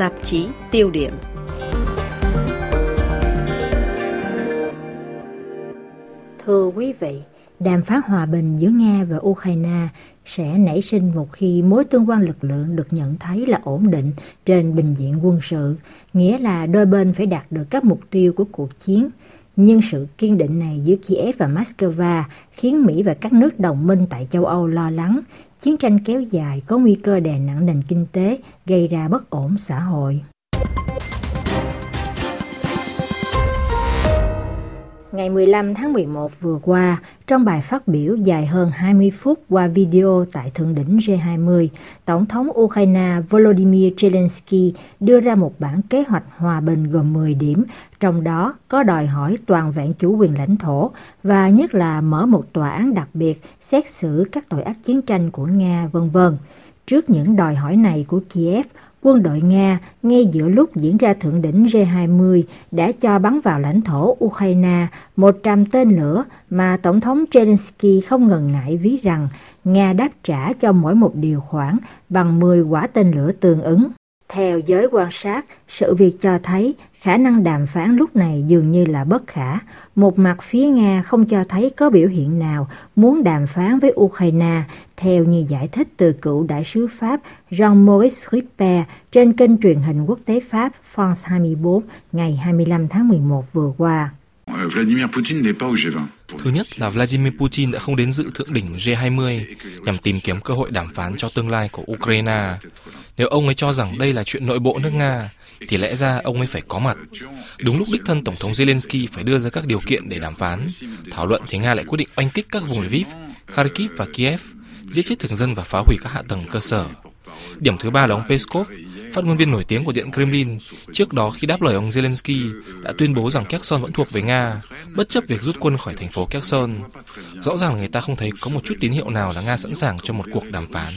tạp chí tiêu điểm. Thưa quý vị, đàm phán hòa bình giữa Nga và Ukraine sẽ nảy sinh một khi mối tương quan lực lượng được nhận thấy là ổn định trên bình diện quân sự, nghĩa là đôi bên phải đạt được các mục tiêu của cuộc chiến. Nhưng sự kiên định này giữa Kiev và Moscow khiến Mỹ và các nước đồng minh tại châu Âu lo lắng chiến tranh kéo dài có nguy cơ đè nặng nền kinh tế, gây ra bất ổn xã hội. Ngày 15 tháng 11 vừa qua, trong bài phát biểu dài hơn 20 phút qua video tại Thượng đỉnh G20, Tổng thống Ukraine Volodymyr Zelensky đưa ra một bản kế hoạch hòa bình gồm 10 điểm, trong đó có đòi hỏi toàn vẹn chủ quyền lãnh thổ và nhất là mở một tòa án đặc biệt xét xử các tội ác chiến tranh của Nga, vân vân. Trước những đòi hỏi này của Kiev, quân đội Nga ngay giữa lúc diễn ra thượng đỉnh G20 đã cho bắn vào lãnh thổ Ukraine 100 tên lửa mà Tổng thống Zelensky không ngần ngại ví rằng Nga đáp trả cho mỗi một điều khoản bằng 10 quả tên lửa tương ứng. Theo giới quan sát, sự việc cho thấy khả năng đàm phán lúc này dường như là bất khả. Một mặt phía Nga không cho thấy có biểu hiện nào muốn đàm phán với Ukraine, theo như giải thích từ cựu đại sứ Pháp Jean-Maurice Ripper trên kênh truyền hình quốc tế Pháp France 24 ngày 25 tháng 11 vừa qua. Vladimir Putin n'est pas au G20. Thứ nhất là Vladimir Putin đã không đến dự thượng đỉnh G20 nhằm tìm kiếm cơ hội đàm phán cho tương lai của Ukraine. Nếu ông ấy cho rằng đây là chuyện nội bộ nước Nga, thì lẽ ra ông ấy phải có mặt. Đúng lúc đích thân Tổng thống Zelensky phải đưa ra các điều kiện để đàm phán, thảo luận thì Nga lại quyết định oanh kích các vùng Lviv, Kharkiv và Kiev, giết chết thường dân và phá hủy các hạ tầng cơ sở. Điểm thứ ba là ông Peskov, phát ngôn viên nổi tiếng của Điện Kremlin, trước đó khi đáp lời ông Zelensky, đã tuyên bố rằng Kherson vẫn thuộc về Nga, bất chấp việc rút quân khỏi thành phố Kherson. Rõ ràng người ta không thấy có một chút tín hiệu nào là Nga sẵn sàng cho một cuộc đàm phán.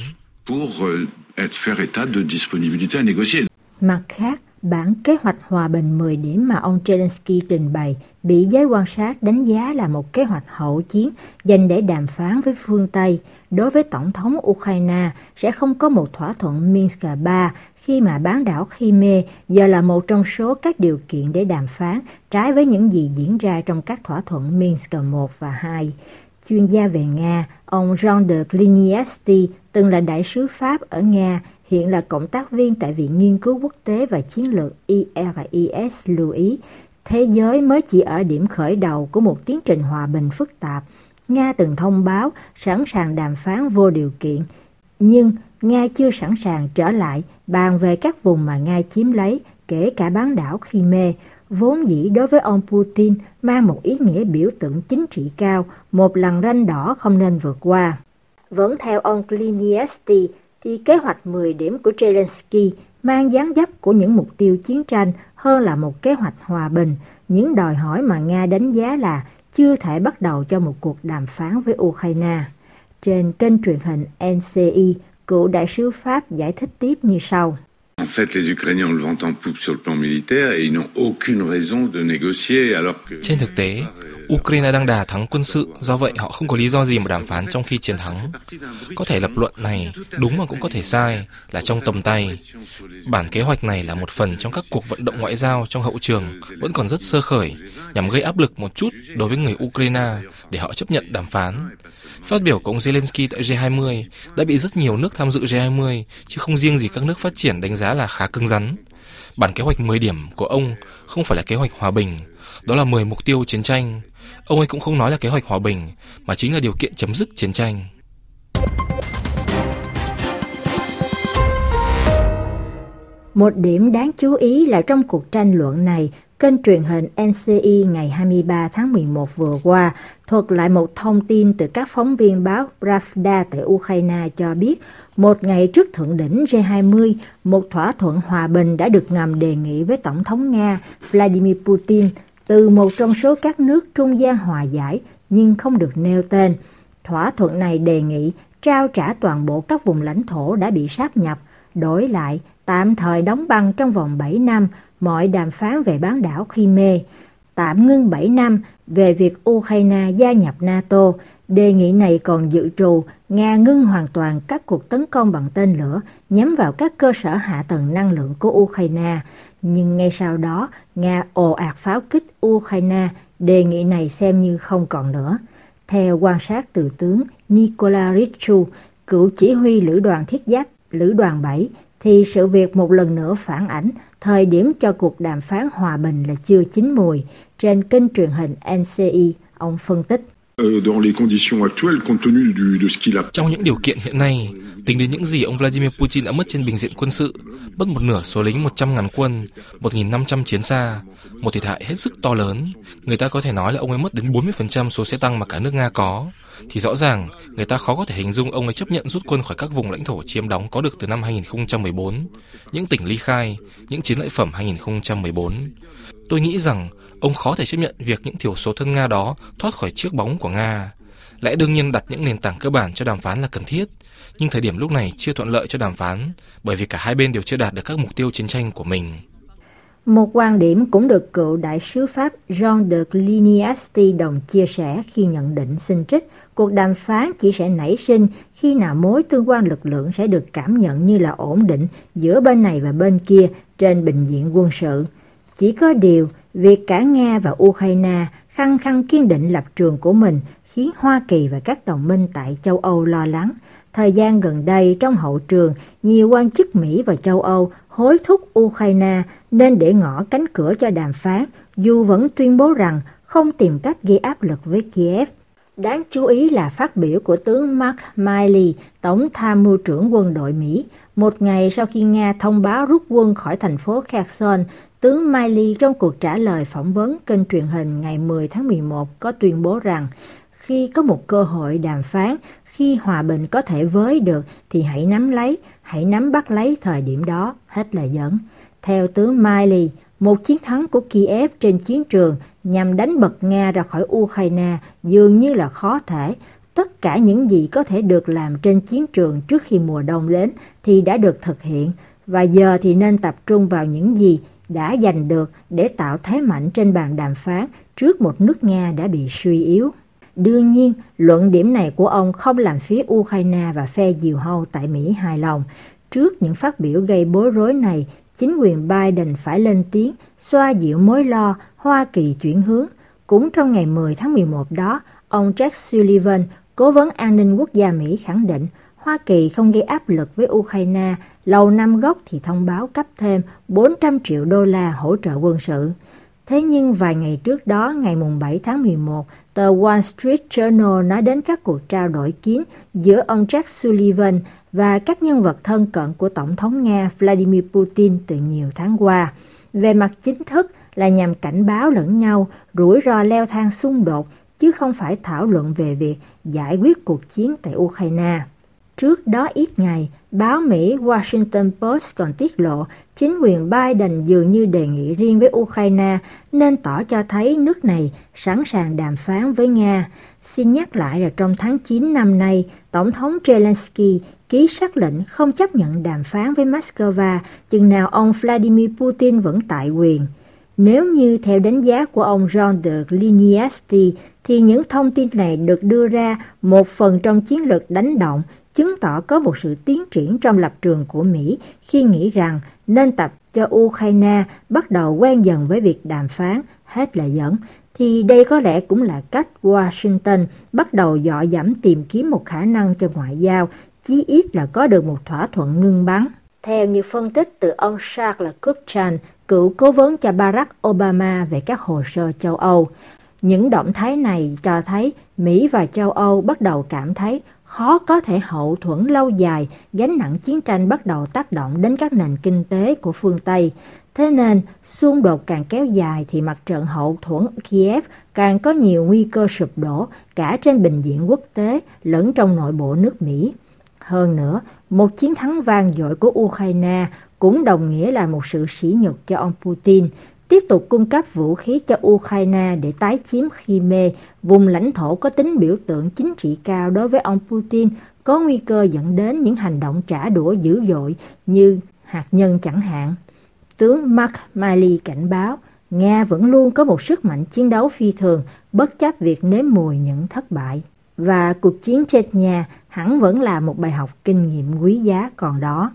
Mặt khác, Bản kế hoạch hòa bình 10 điểm mà ông Zelensky trình bày bị giới quan sát đánh giá là một kế hoạch hậu chiến dành để đàm phán với phương Tây. Đối với Tổng thống Ukraine sẽ không có một thỏa thuận Minsk 3 khi mà bán đảo Crimea giờ là một trong số các điều kiện để đàm phán trái với những gì diễn ra trong các thỏa thuận Minsk 1 và 2. Chuyên gia về Nga, ông Jean de Cliniesti từng là đại sứ Pháp ở Nga, hiện là cộng tác viên tại Viện Nghiên cứu Quốc tế và Chiến lược IRIS lưu ý, thế giới mới chỉ ở điểm khởi đầu của một tiến trình hòa bình phức tạp. Nga từng thông báo sẵn sàng đàm phán vô điều kiện, nhưng Nga chưa sẵn sàng trở lại bàn về các vùng mà Nga chiếm lấy, kể cả bán đảo Crimea, vốn dĩ đối với ông Putin mang một ý nghĩa biểu tượng chính trị cao, một lằn ranh đỏ không nên vượt qua. Vẫn theo ông Kliniesti, thì kế hoạch 10 điểm của Zelensky mang dáng dấp của những mục tiêu chiến tranh hơn là một kế hoạch hòa bình, những đòi hỏi mà Nga đánh giá là chưa thể bắt đầu cho một cuộc đàm phán với Ukraine. Trên kênh truyền hình NCI, cựu đại sứ Pháp giải thích tiếp như sau. En fait, les Ukrainiens ont le vent en poupe sur le plan militaire et ils n'ont aucune raison de négocier alors que... Trên thực tế, Ukraine đang đà thắng quân sự, do vậy họ không có lý do gì mà đàm phán trong khi chiến thắng. Có thể lập luận này đúng mà cũng có thể sai, là trong tầm tay. Bản kế hoạch này là một phần trong các cuộc vận động ngoại giao trong hậu trường vẫn còn rất sơ khởi, nhằm gây áp lực một chút đối với người Ukraine để họ chấp nhận đàm phán. Phát biểu của ông Zelensky tại G20 đã bị rất nhiều nước tham dự G20, chứ không riêng gì các nước phát triển đánh giá là khá cứng rắn. Bản kế hoạch 10 điểm của ông không phải là kế hoạch hòa bình, đó là 10 mục tiêu chiến tranh. Ông ấy cũng không nói là kế hoạch hòa bình, mà chính là điều kiện chấm dứt chiến tranh. Một điểm đáng chú ý là trong cuộc tranh luận này, kênh truyền hình NCI ngày 23 tháng 11 vừa qua thuật lại một thông tin từ các phóng viên báo Pravda tại Ukraine cho biết một ngày trước thượng đỉnh G20, một thỏa thuận hòa bình đã được ngầm đề nghị với Tổng thống Nga Vladimir Putin từ một trong số các nước trung gian hòa giải nhưng không được nêu tên. Thỏa thuận này đề nghị trao trả toàn bộ các vùng lãnh thổ đã bị sáp nhập, đổi lại tạm thời đóng băng trong vòng 7 năm mọi đàm phán về bán đảo Crimea. tạm ngưng 7 năm về việc Ukraine gia nhập NATO. Đề nghị này còn dự trù Nga ngưng hoàn toàn các cuộc tấn công bằng tên lửa nhắm vào các cơ sở hạ tầng năng lượng của Ukraine. Nhưng ngay sau đó, Nga ồ ạt pháo kích Ukraine, đề nghị này xem như không còn nữa. Theo quan sát từ tướng Nikola Richu, cựu chỉ huy lữ đoàn thiết giáp lữ đoàn 7, thì sự việc một lần nữa phản ảnh thời điểm cho cuộc đàm phán hòa bình là chưa chín mùi. Trên kênh truyền hình NCI, ông phân tích. Trong những điều kiện hiện nay, tính đến những gì ông Vladimir Putin đã mất trên bình diện quân sự, mất một nửa số lính 100.000 quân, 1.500 chiến xa, một thiệt hại hết sức to lớn, người ta có thể nói là ông ấy mất đến 40% số xe tăng mà cả nước Nga có, thì rõ ràng người ta khó có thể hình dung ông ấy chấp nhận rút quân khỏi các vùng lãnh thổ chiếm đóng có được từ năm 2014, những tỉnh ly khai, những chiến lợi phẩm 2014. Tôi nghĩ rằng ông khó thể chấp nhận việc những thiểu số thân Nga đó thoát khỏi chiếc bóng của Nga. Lẽ đương nhiên đặt những nền tảng cơ bản cho đàm phán là cần thiết, nhưng thời điểm lúc này chưa thuận lợi cho đàm phán, bởi vì cả hai bên đều chưa đạt được các mục tiêu chiến tranh của mình. Một quan điểm cũng được cựu đại sứ Pháp Jean de Cliniasti đồng chia sẻ khi nhận định xin trích cuộc đàm phán chỉ sẽ nảy sinh khi nào mối tương quan lực lượng sẽ được cảm nhận như là ổn định giữa bên này và bên kia trên bình diện quân sự. Chỉ có điều, việc cả Nga và Ukraine khăng khăng kiên định lập trường của mình khiến Hoa Kỳ và các đồng minh tại châu Âu lo lắng. Thời gian gần đây trong hậu trường, nhiều quan chức Mỹ và châu Âu hối thúc Ukraine nên để ngỏ cánh cửa cho đàm phán, dù vẫn tuyên bố rằng không tìm cách gây áp lực với Kiev. Đáng chú ý là phát biểu của tướng Mark Milley, Tổng tham mưu trưởng quân đội Mỹ, một ngày sau khi Nga thông báo rút quân khỏi thành phố Kherson, tướng Miley trong cuộc trả lời phỏng vấn kênh truyền hình ngày 10 tháng 11 có tuyên bố rằng khi có một cơ hội đàm phán, khi hòa bình có thể với được thì hãy nắm lấy, hãy nắm bắt lấy thời điểm đó, hết lời dẫn. Theo tướng Miley, một chiến thắng của Kiev trên chiến trường nhằm đánh bật Nga ra khỏi Ukraine dường như là khó thể. Tất cả những gì có thể được làm trên chiến trường trước khi mùa đông đến thì đã được thực hiện và giờ thì nên tập trung vào những gì đã giành được để tạo thế mạnh trên bàn đàm phán trước một nước Nga đã bị suy yếu. Đương nhiên, luận điểm này của ông không làm phía Ukraine và phe diều hâu tại Mỹ hài lòng. Trước những phát biểu gây bối rối này, chính quyền Biden phải lên tiếng xoa dịu mối lo Hoa Kỳ chuyển hướng. Cũng trong ngày 10 tháng 11 đó, ông Jack Sullivan, cố vấn an ninh quốc gia Mỹ khẳng định Hoa Kỳ không gây áp lực với Ukraine, Lầu Năm Góc thì thông báo cấp thêm 400 triệu đô la hỗ trợ quân sự. Thế nhưng vài ngày trước đó, ngày 7 tháng 11, tờ Wall Street Journal nói đến các cuộc trao đổi kiến giữa ông Jack Sullivan và các nhân vật thân cận của Tổng thống Nga Vladimir Putin từ nhiều tháng qua. Về mặt chính thức là nhằm cảnh báo lẫn nhau rủi ro leo thang xung đột, chứ không phải thảo luận về việc giải quyết cuộc chiến tại Ukraine. Trước đó ít ngày, báo Mỹ Washington Post còn tiết lộ chính quyền Biden dường như đề nghị riêng với Ukraine nên tỏ cho thấy nước này sẵn sàng đàm phán với Nga. Xin nhắc lại là trong tháng 9 năm nay, Tổng thống Zelensky ký sắc lệnh không chấp nhận đàm phán với Moscow chừng nào ông Vladimir Putin vẫn tại quyền. Nếu như theo đánh giá của ông John de Gliniasti thì những thông tin này được đưa ra một phần trong chiến lược đánh động chứng tỏ có một sự tiến triển trong lập trường của Mỹ khi nghĩ rằng nên tập cho Ukraine bắt đầu quen dần với việc đàm phán, hết lời dẫn, thì đây có lẽ cũng là cách Washington bắt đầu dọ dẫm tìm kiếm một khả năng cho ngoại giao, chí ít là có được một thỏa thuận ngưng bắn. Theo như phân tích từ ông Charles Kupchan, cựu cố vấn cho Barack Obama về các hồ sơ châu Âu, những động thái này cho thấy Mỹ và châu Âu bắt đầu cảm thấy khó có thể hậu thuẫn lâu dài, gánh nặng chiến tranh bắt đầu tác động đến các nền kinh tế của phương Tây. Thế nên, xung đột càng kéo dài thì mặt trận hậu thuẫn Kiev càng có nhiều nguy cơ sụp đổ cả trên bình diện quốc tế lẫn trong nội bộ nước Mỹ. Hơn nữa, một chiến thắng vang dội của Ukraine cũng đồng nghĩa là một sự sỉ nhục cho ông Putin – tiếp tục cung cấp vũ khí cho Ukraine để tái chiếm Crimea, vùng lãnh thổ có tính biểu tượng chính trị cao đối với ông Putin, có nguy cơ dẫn đến những hành động trả đũa dữ dội như hạt nhân chẳng hạn. Tướng Mark Milley cảnh báo, Nga vẫn luôn có một sức mạnh chiến đấu phi thường, bất chấp việc nếm mùi những thất bại. Và cuộc chiến Chechnya hẳn vẫn là một bài học kinh nghiệm quý giá còn đó.